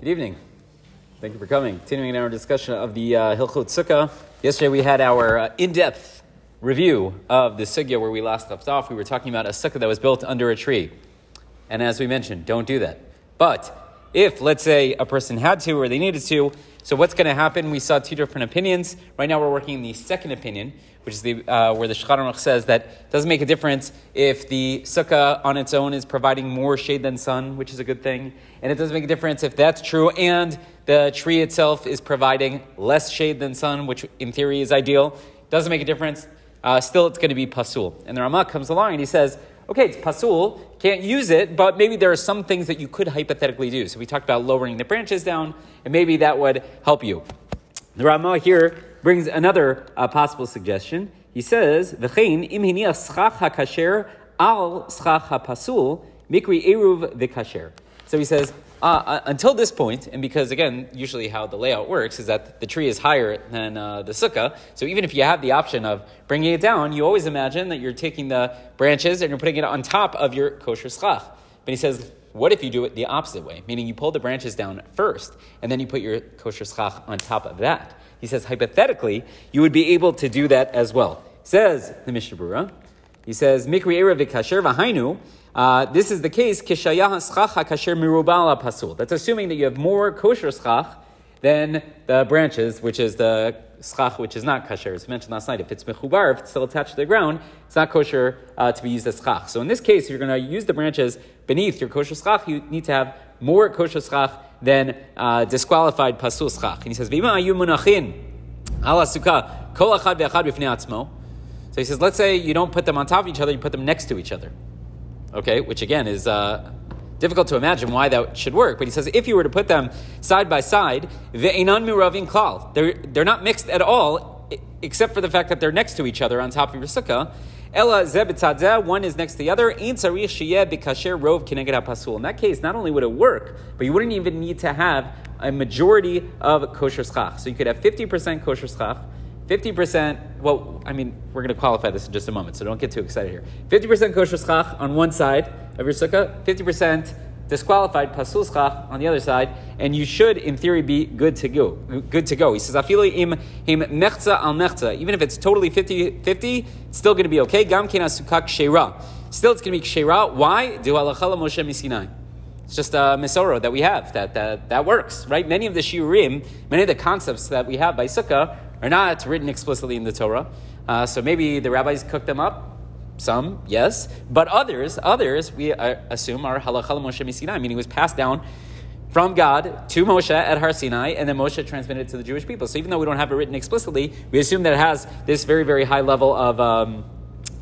Good evening. Thank you for coming. Continuing our discussion of the uh, Hilchot Sukkah. Yesterday we had our uh, in-depth review of the sugya where we last left off. We were talking about a sukkah that was built under a tree. And as we mentioned, don't do that. But if, let's say, a person had to or they needed to, so what's going to happen? We saw two different opinions. Right now we're working the second opinion, which is the, uh, where the Shulchan says that it doesn't make a difference if the sukkah on its own is providing more shade than sun, which is a good thing. And it doesn't make a difference if that's true and the tree itself is providing less shade than sun, which in theory is ideal. Doesn't make a difference. Uh, still, it's going to be pasul. And the Rama comes along and he says, okay, it's pasul, can't use it, but maybe there are some things that you could hypothetically do. So we talked about lowering the branches down, and maybe that would help you. The Rama here brings another uh, possible suggestion. He says, "V'chein im schach hakasher al mikri eruv v'kasher." So he says, uh, uh, until this point, and because again, usually how the layout works is that the tree is higher than uh, the sukkah. So even if you have the option of bringing it down, you always imagine that you're taking the branches and you're putting it on top of your kosher schach. But he says, what if you do it the opposite way? Meaning you pull the branches down first, and then you put your kosher schach on top of that. He says, hypothetically, you would be able to do that as well. Says the Mishnah Berurah, he says, Mikri Erev v'kasher v'hainu, uh, this is the case, kishayah schach kasher mirubala pasul. That's assuming that you have more kosher schach than the branches, which is the schach, which is not kosher. As mentioned last night, if it's mechubar, if it's still attached to the ground, it's not kosher uh, to be used as schach. So in this case, if you're going to use the branches beneath your kosher schach, you need to have more kosher schach than uh, disqualified pasul schach. And he says, "V'ima ayu munachin ala sukkah kol achad ve'achad b'fnei atzmo." So he says, let's say you don't put them on top of each other, you put them next to each other okay, which again is uh, difficult to imagine why that should work. But he says if you were to put them side by side, they're they're not mixed at all, except for the fact that they're next to each other on top of your sukkah. Ella zebitzadzeh, one is next to the other. In that case, not only would it work, but you wouldn't even need to have a majority of kosher schach. So you could have 50% kosher schach, 50%, well, I mean, we're going to qualify this in just a moment, so don't get too excited here. 50% kosher schach on one side of your sukkah, 50% disqualified pasul schach on the other side, and you should, in theory, be good to go. Good to go. He says, afili im him mechza al mechza. Even if it's totally 50-50, it's still going to be okay. Gam kena sukkah kshera. Still, it's going to be kshera. Why? Do halachala Moshe misinai. It's just a misoro that we have that, that that works, right? Many of the shiurim, many of the concepts that we have by sukkah are not written explicitly in the Torah. Uh, so maybe the rabbis cooked them up. Some, yes, but others, others we uh, assume are halachah Moshe Misinai, meaning it was passed down from God to Moshe at Har Sinai, and then Moshe transmitted it to the Jewish people. So even though we don't have it written explicitly, we assume that it has this very, very high level of. Um,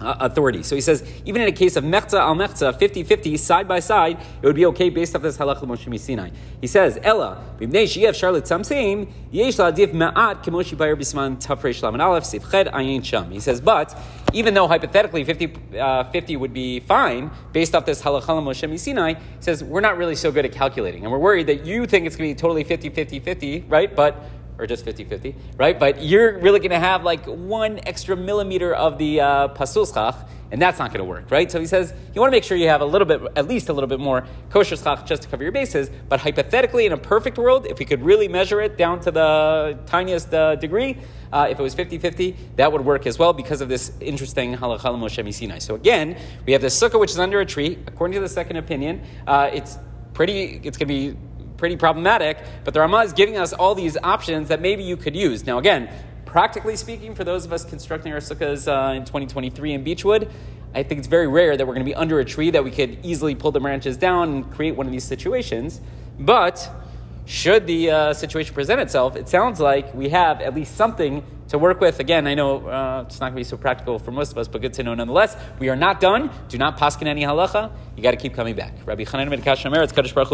uh, authority. So he says, even in a case of mechza al mechza, 50-50, side by side, it would be okay based off this halach Moshe Sinai. He says, Ella, b'bnei sheyev charlotte samseim, yesh la'adif ma'at kemoshi bayar bisman tafrei shlam aleph sifched ayin sham. He says, but, even though hypothetically 50, uh, 50 would be fine, based off this halach Moshe Sinai, he says, we're not really so good at calculating. And we're worried that you think it's going to be totally 50-50-50, right? But or just 50-50, right? But you're really going to have like one extra millimeter of the uh, pasul schach, and that's not going to work, right? So he says you want to make sure you have a little bit, at least a little bit more kosher schach just to cover your bases. But hypothetically, in a perfect world, if we could really measure it down to the tiniest uh, degree, uh, if it was 50-50, that would work as well because of this interesting halachah Moshe Sinai. So again, we have this sukkah which is under a tree. According to the second opinion, uh, it's pretty, it's going to be pretty problematic, but the Rama is giving us all these options that maybe you could use. Now, again, practically speaking, for those of us constructing our sukkahs uh, in 2023 in Beechwood, I think it's very rare that we're going to be under a tree that we could easily pull the branches down and create one of these situations. But should the uh, situation present itself, it sounds like we have at least something to work with. Again, I know uh, it's not going to be so practical for most of us, but good to know nonetheless. We are not done. Do not paskin any halacha. You got to keep coming back. Rabbi Chanan ben Kashamer, it's Kaddish Baruch